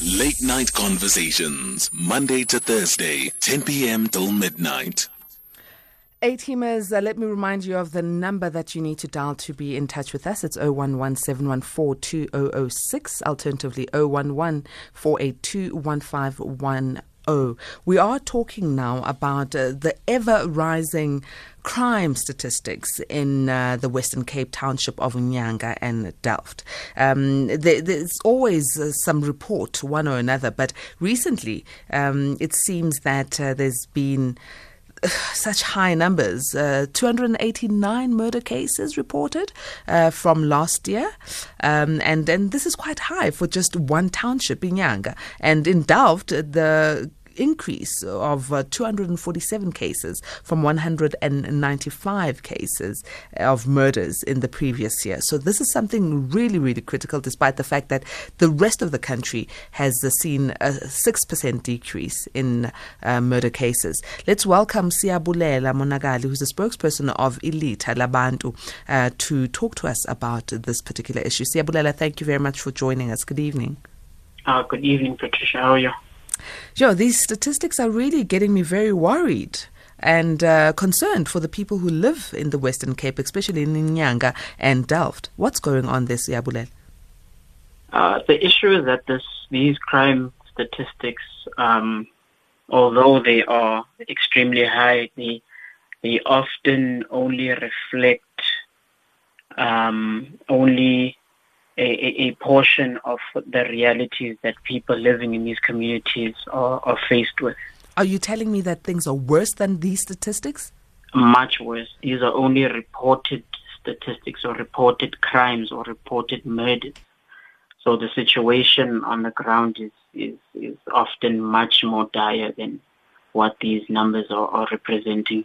Late Night Conversations, Monday to Thursday, 10 p.m. till midnight. A teamers, uh, let me remind you of the number that you need to dial to be in touch with us. It's 0117142006, alternatively 011 Oh, we are talking now about uh, the ever rising crime statistics in uh, the Western Cape township of Nyanga and Delft. Um, there, there's always uh, some report, one or another, but recently um, it seems that uh, there's been such high numbers uh, 289 murder cases reported uh, from last year. Um, and, and this is quite high for just one township in Nyanga. And in Delft, the increase of uh, 247 cases from 195 cases of murders in the previous year. So this is something really, really critical, despite the fact that the rest of the country has uh, seen a 6% decrease in uh, murder cases. Let's welcome Siyabulela Monakali, who's a spokesperson of Ilitha Labantu, uh, to talk to us about this particular issue. Siyabulela, thank you very much for joining us. Good evening. Uh, good evening, Patricia. How are you? Joe, these statistics are really getting me very worried and uh, concerned for the people who live in the Western Cape, especially in Nyanga and Delft. What's going on there, Siyabulela? Uh, the issue is that this, these crime statistics, um, although they are extremely high, they, they often only reflect um, only a, a, portion of the realities that people living in these communities are, are faced with. Are you telling me that things are worse than these statistics? Much worse. These are only reported statistics or reported crimes or reported murders. So the situation on the ground is, is, is often much more dire than what these numbers are, are representing.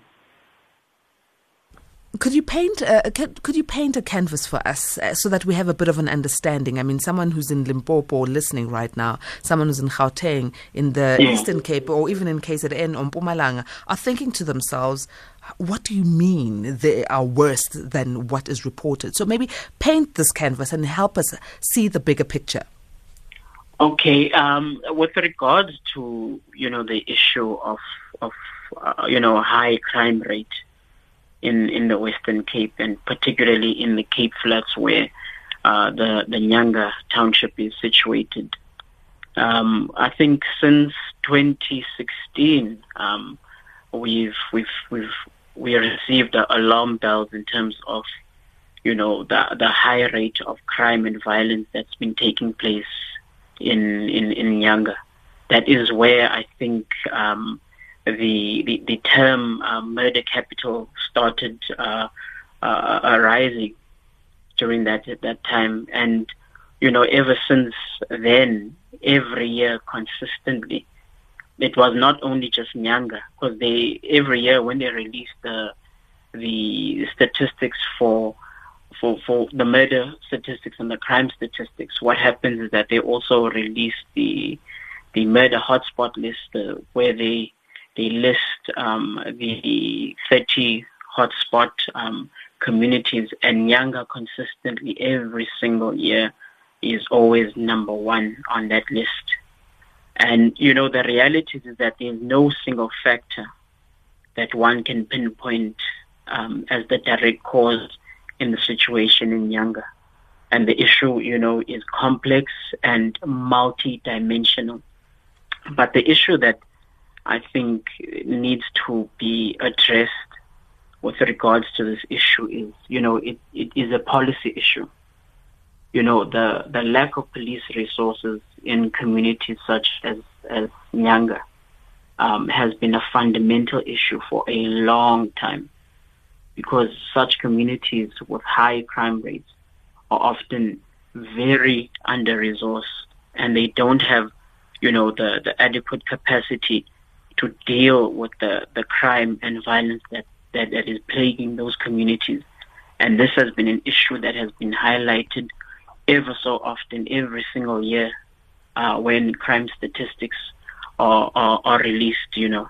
Could you paint a, could you paint a canvas for us uh, so that we have a bit of an understanding? I mean, someone who's in Limpopo listening right now, someone who's in Gauteng, in the yeah. Eastern Cape, or even in KZN or Mpumalanga, are thinking to themselves, what do you mean they are worse than what is reported? So maybe paint this canvas and help us see the bigger picture. Okay, um, with regards to you know the issue of of uh, you know high crime rate in, in the Western Cape and particularly in the Cape Flats where uh, the, the Nyanga township is situated. Um, I think since 2016, um, we've, we've, we've, we received alarm bells in terms of, you know, the, the high rate of crime and violence that's been taking place in, in, in Nyanga. That is where I think, um, the the, the term uh, murder capital started uh, uh, arising during that at that time, and you know ever since then, every year consistently, it was not only just Nyanga because they every year when they release the the statistics for for for the murder statistics and the crime statistics, what happens is that they also release the the murder hotspot list uh, where they they list um, the 30 hotspot um, communities, and Nyanga consistently every single year is always number one on that list. And you know the reality is that there's no single factor that one can pinpoint um, as the direct cause in the situation in Nyanga. And the issue, you know, is complex and multi-dimensional. But the issue that I think needs to be addressed with regards to this issue is, you know, it, it is a policy issue. You know, the, the lack of police resources in communities such as, as Nyanga um, has been a fundamental issue for a long time because such communities with high crime rates are often very under-resourced and they don't have, you know, the, the adequate capacity to deal with the, the crime and violence that, that, that is plaguing those communities. And this has been an issue that has been highlighted ever so often, every single year, uh, when crime statistics are, are, are, released, you know.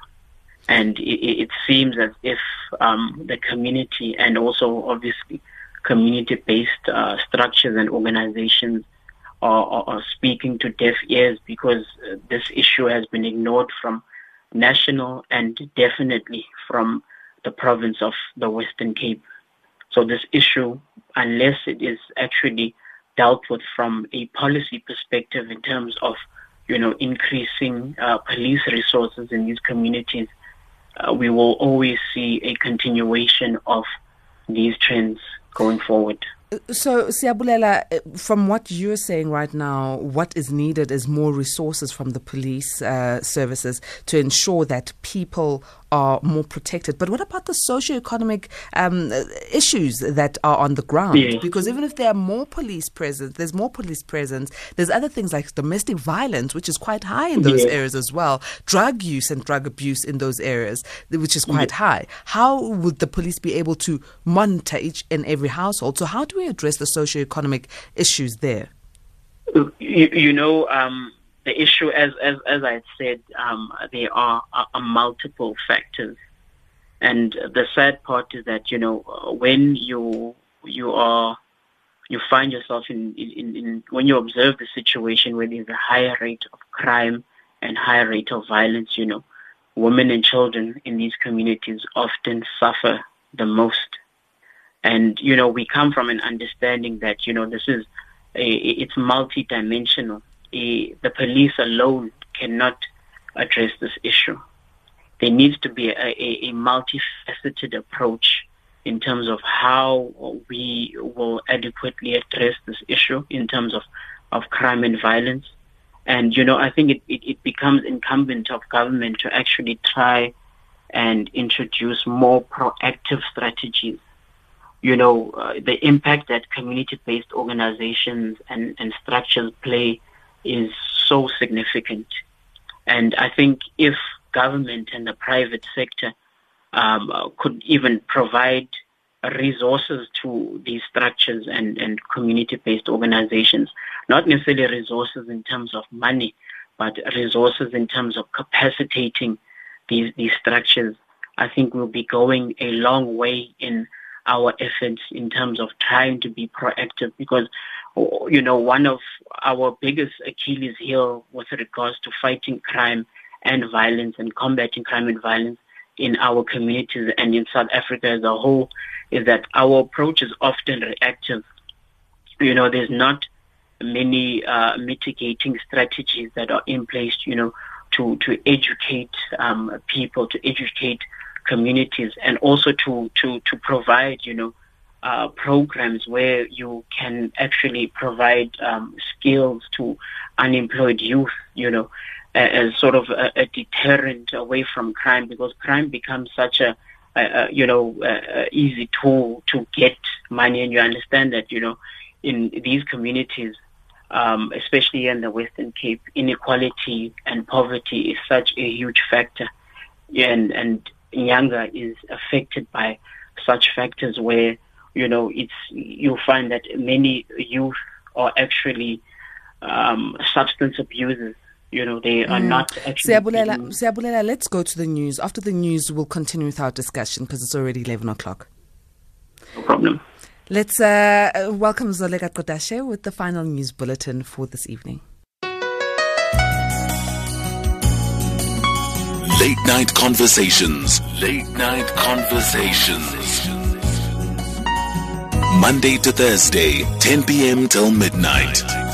And it, it seems as if um, the community and also obviously community-based uh, structures and organizations are, are speaking to deaf ears because uh, this issue has been ignored from national and definitely from the province of the Western Cape. So this issue, unless it is actually dealt with from a policy perspective in terms of, you know, increasing uh, police resources in these communities, uh, we will always see a continuation of these trends going forward. So, Siyabulela, from what you're saying right now, what is needed is more resources from the police uh, services to ensure that people are more protected. But what about the socio-economic um, issues that are on the ground? Yes. Because even if there are more police presence, there's more police presence. There's other things like domestic violence, which is quite high in those Yes. areas as well. Drug use and drug abuse in those areas, which is quite high. How would the police be able to monitor each and every household? So how do we address the socio-economic issues there? You, you know, um, the issue, as as as I said, um, there are, multiple factors, and the sad part is that you know when you you are you find yourself in, in, in when you observe the situation where there's a higher rate of crime and higher rate of violence, you know, women and children in these communities often suffer the most. And you know, we come from an understanding that you know this is a, it's multidimensional. A, the police alone cannot address this issue. There needs to be a, a, a multifaceted approach in terms of how we will adequately address this issue in terms of, of crime and violence. And, you know, I think it, it, it becomes incumbent of government to actually try and introduce more proactive strategies. You know, uh, the impact that community-based organizations and, and structures play is so significant. And I think if government and the private sector um, could even provide resources to these structures and, and community-based organizations, not necessarily resources in terms of money, but resources in terms of capacitating these, these structures, I think we'll be going a long way in our efforts in terms of trying to be proactive because, you know, one of our biggest Achilles heel with regards to fighting crime and violence and combating crime and violence in our communities and in South Africa as a whole is that our approach is often reactive. You know, there's not many uh, mitigating strategies that are in place, you know, to, to educate um, people, to educate communities, and also to, to, to provide, you know, uh, programs where you can actually provide um, skills to unemployed youth, you know, as sort of a, a deterrent away from crime because crime becomes such a, a, a you know easy tool to get money. And you understand that you know in these communities um, especially in the Western Cape inequality and poverty is such a huge factor. And and Nyanga is affected by such factors where you know it's you find that many youth are actually um, substance abusers you know, they are not actually. Siyabulela, Siyabulela, let's go to the news. After the news, we'll continue with our discussion because it's already 11 o'clock. no problem. Let's uh, uh, welcome Zolega Kodashe with the final news bulletin for this evening. Late night conversations. Late night conversations. Monday to Thursday, 10 p.m. till midnight.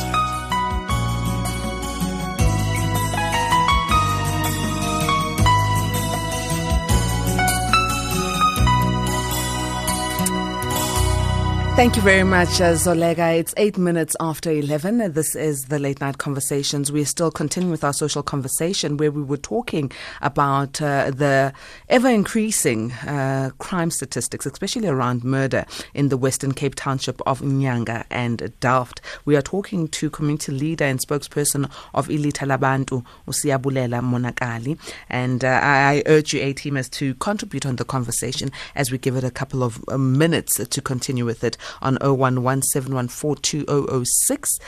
Thank you very much, uh, Zolega. It's eight minutes after 11. This is the Late Night Conversations. We're still continuing with our social conversation where we were talking about uh, the ever increasing uh, crime statistics, especially around murder in the Western Cape Township of Nyanga and Delft. We are talking to community leader and spokesperson of Ilitha Labantu, Usiabulela Monakali. And uh, I urge you, A teamers, to contribute on the conversation as we give it a couple of uh, minutes to continue with it on 0117142006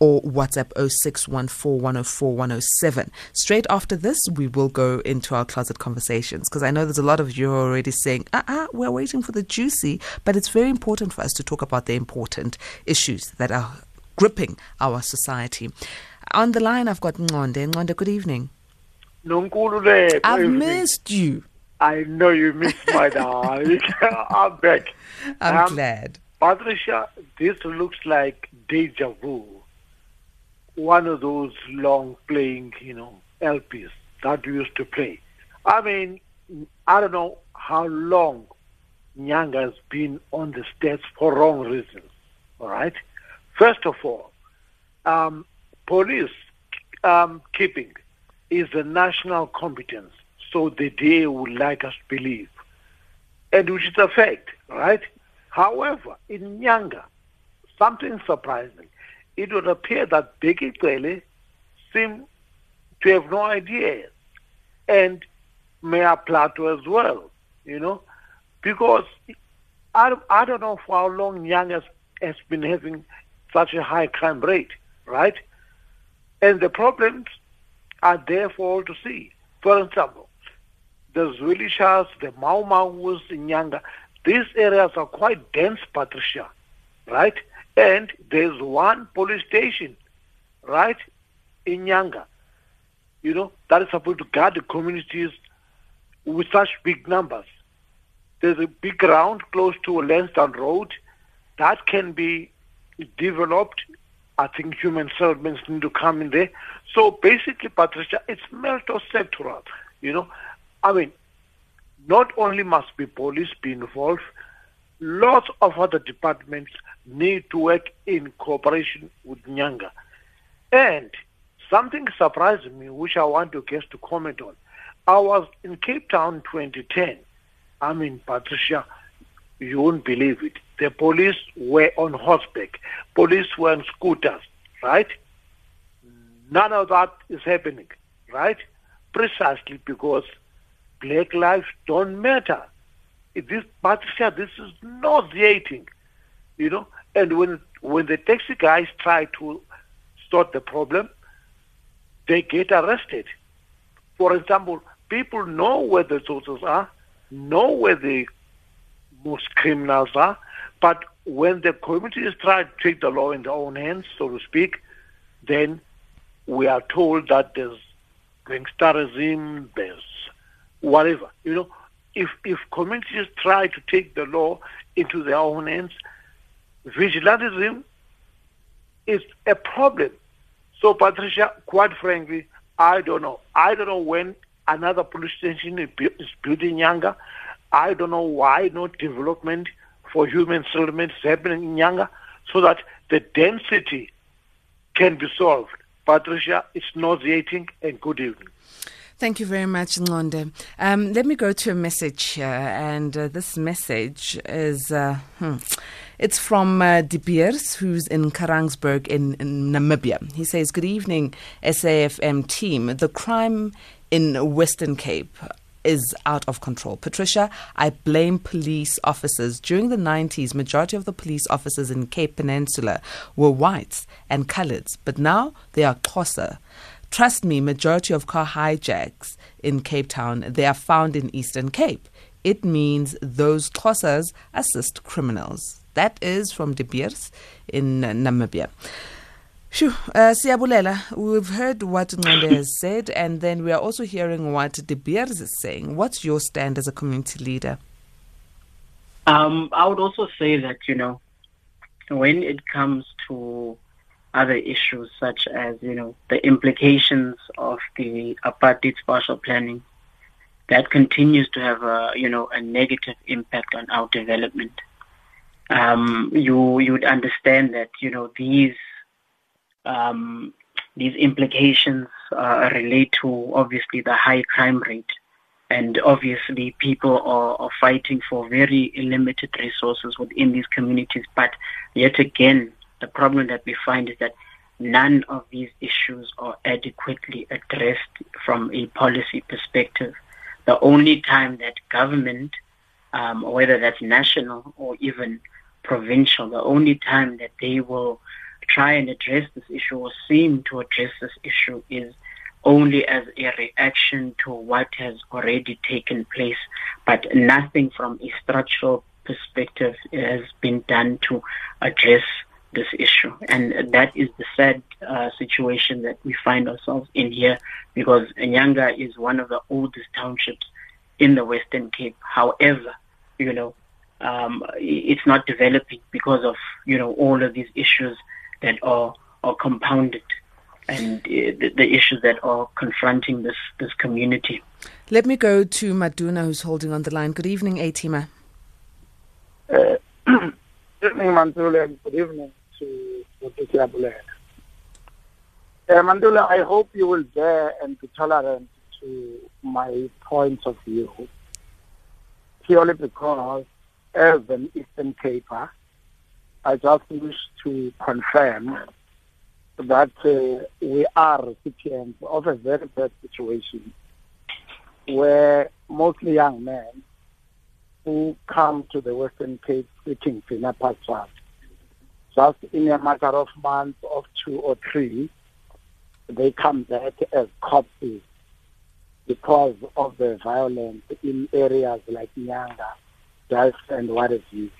or WhatsApp 0614104107. Straight after this, we will go into our closet conversations because I know there's a lot of you already saying, ah, ah, we're waiting for the juicy, but it's very important for us to talk about the important issues that are gripping our society. On the line, I've got Ngonde. Ngonde, good evening. I've missed you. I know you missed my darling. I'm back. I'm um, glad. Patricia, this looks like deja vu. One of those long playing, you know, LPs that we used to play. I mean, I don't know how long Nyanga has been on the stage for wrong reasons. All right. First of all, um, police um, keeping is a national competence, so the DA would like us to believe, and which is a fact, right? However, in Nyanga, something surprising, it would appear that Bheki Cele seem to have no idea, and Mayor Plato as well, you know, because I, I don't know for how long Nyanga has, has been having such a high crime rate, right? And the problems are there for all to see. For example, the Zwelishas, the Mau Maus in Nyanga, these areas are quite dense, Patricia, right? And there's one police station, right, in Nyanga, you know, that is supposed to guard the communities with such big numbers. There's a big ground close to Lansdowne Road that can be developed. I think human settlements need to come in there. So basically, Patricia, it's multi-sectoral. You know, I mean, not only must be police be involved, lots of other departments need to work in cooperation with Nyanga. And something surprised me, which I want to guess to comment on. I was in Cape Town 2010. I mean, Patricia, you won't believe it. The police were on horseback. Police were on scooters, right? None of that is happening, right? Precisely because black lives don't matter. This, Patricia, this is nauseating, you know. And when when the taxi guys try to sort the problem, they get arrested. For example, people know where the sources are, know where the most criminals are, but when the communities try to take the law in their own hands, so to speak, then we are told that there's gangsterism, there's whatever. You know, if if communities try to take the law into their own hands, vigilantism is a problem. So, Patricia, quite frankly, I don't know. I don't know when another police station is building in Nyanga. I don't know why no development for human settlements is happening in Nyanga so that the density can be solved. Patricia, it's nauseating and good evening. Thank you very much, Ngonde. Um, let me go to a message here, and uh, this message is uh, hmm, it's from uh, De Beers, who's in Karasburg in, in, Namibia. He says, "Good evening, SAFM team. The crime in Western Cape." Is out of control. Patricia, I blame police officers. During the 90s, majority of the police officers in Cape Peninsula were whites and coloreds, but now they are Xhosa. Trust me, majority of car hijacks in Cape Town, they are found in Eastern Cape. It means those Xhosas assist criminals. That is from De Beers in Namibia. Shoo, uh, Siyabulela, we've heard what Ngonde has said, and then we are also hearing what De Beers is saying. What's your stand as a community leader? Um, I would also say that, you know, when it comes to other issues such as, you know, the implications of the apartheid spatial planning that continues to have a, you know, a negative impact on our development. Um, you you would understand that, you know, these um, these implications uh, relate to obviously the high crime rate. And obviously, people are, are fighting for very limited resources within these communities. But yet again, the problem that we find is that none of these issues are adequately addressed from a policy perspective. The only time that government, um, whether that's national or even provincial, the only time that they will try and address this issue or seem to address this issue is only as a reaction to what has already taken place, but nothing from a structural perspective has been done to address this issue. And that is the sad uh, situation that we find ourselves in here because Nyanga is one of the oldest townships in the Western Cape. However, you know, um, it's not developing because of, you know, all of these issues that are, are compounded and uh, the, the, issues that are confronting this, this community. Let me go to Maduna, who's holding on the line. Good evening, Atima. Uh, good evening, Mandula, good evening to. Uh, Mandula, I hope you will bear and be tolerant to my points of view, purely because as an Eastern Caper, I just wish to confirm that uh, we are recipients of a very bad situation where mostly young men who come to the Western Cape seeking Fina Passport, just in a matter of months of two or three, they come back as corpses because of the violence in areas like Nyanga, Delft, and what have you.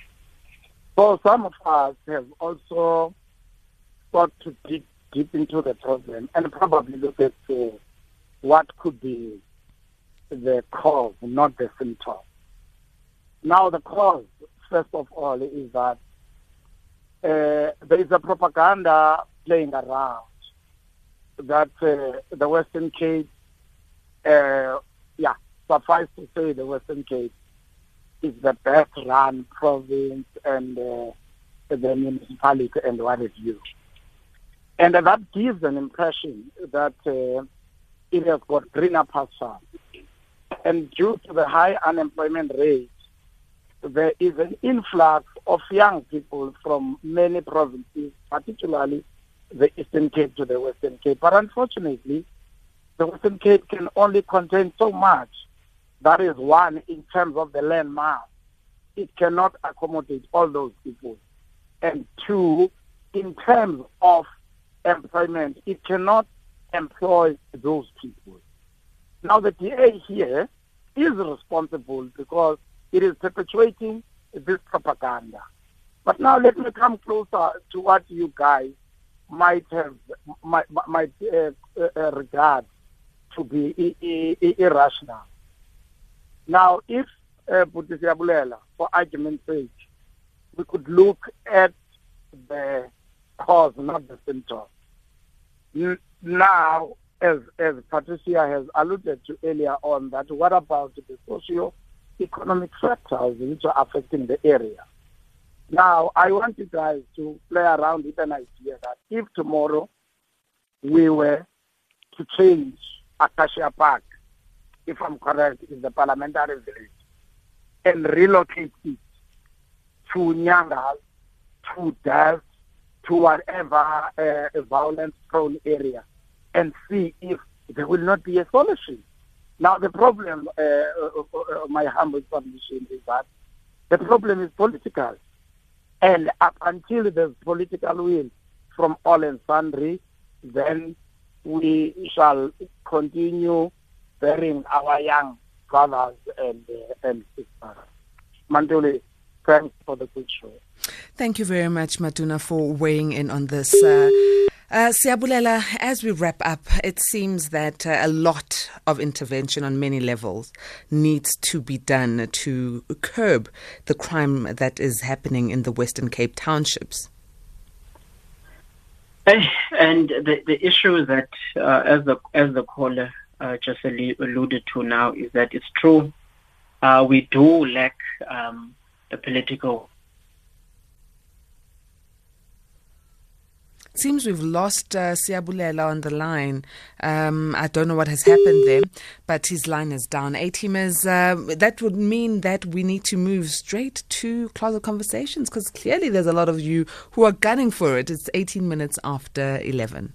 So some of us have also got to dig deep into the problem and probably look at what could be the cause, not the symptom. Now, the cause, first of all, is that uh, there is a propaganda playing around that uh, the Western Cape, uh, yeah, suffice to say, the Western Cape is the best run province and uh, the municipality and what have you. And that gives an impression that it has got greener pastures. And due to the high unemployment rate, there is an influx of young people from many provinces, particularly the Eastern Cape to the Western Cape. But unfortunately, the Western Cape can only contain so much. That is one, in terms of the land mass. It cannot accommodate all those people. And two, in terms of employment. It cannot employ those people. Now, the DA here is responsible because it is perpetuating this propaganda. But now let me come closer to what you guys might have might, might uh, uh, regard to be irrational. Now, if uh, for argument's sake, we could look at the cause, not the symptom. Now, as, as Patricia has alluded to earlier on, that what about the socio-economic factors which are affecting the area? Now, I want you guys to play around with an idea that if tomorrow we were to change Acacia Park, if I'm correct, is the parliamentary village, and relocate it to Nyangal, to Delft, to whatever uh, violence-prone area and see if there will not be a solution. Now, the problem, uh, uh, uh, my humble submission is that the problem is political. And up until there's political will from all and sundry, then we shall continue burying our young brothers and, uh, and sisters. Manduli, thanks for the good show. Thank you very much, Maduna, for weighing in on this. Uh, uh, Siyabulela, as we wrap up, it seems that uh, a lot of intervention on many levels needs to be done to curb the crime that is happening in the Western Cape townships. And the, the issue that, uh, as the as the caller uh, just alluded to now, is that it's true. Uh, we do lack um, the political seems we've lost uh, Siyabulela on the line. Um, I don't know what has happened there, but his line is down. A teamers, uh, that would mean that we need to move straight to closet conversations because clearly there's a lot of you who are gunning for it. It's 18 minutes after 11.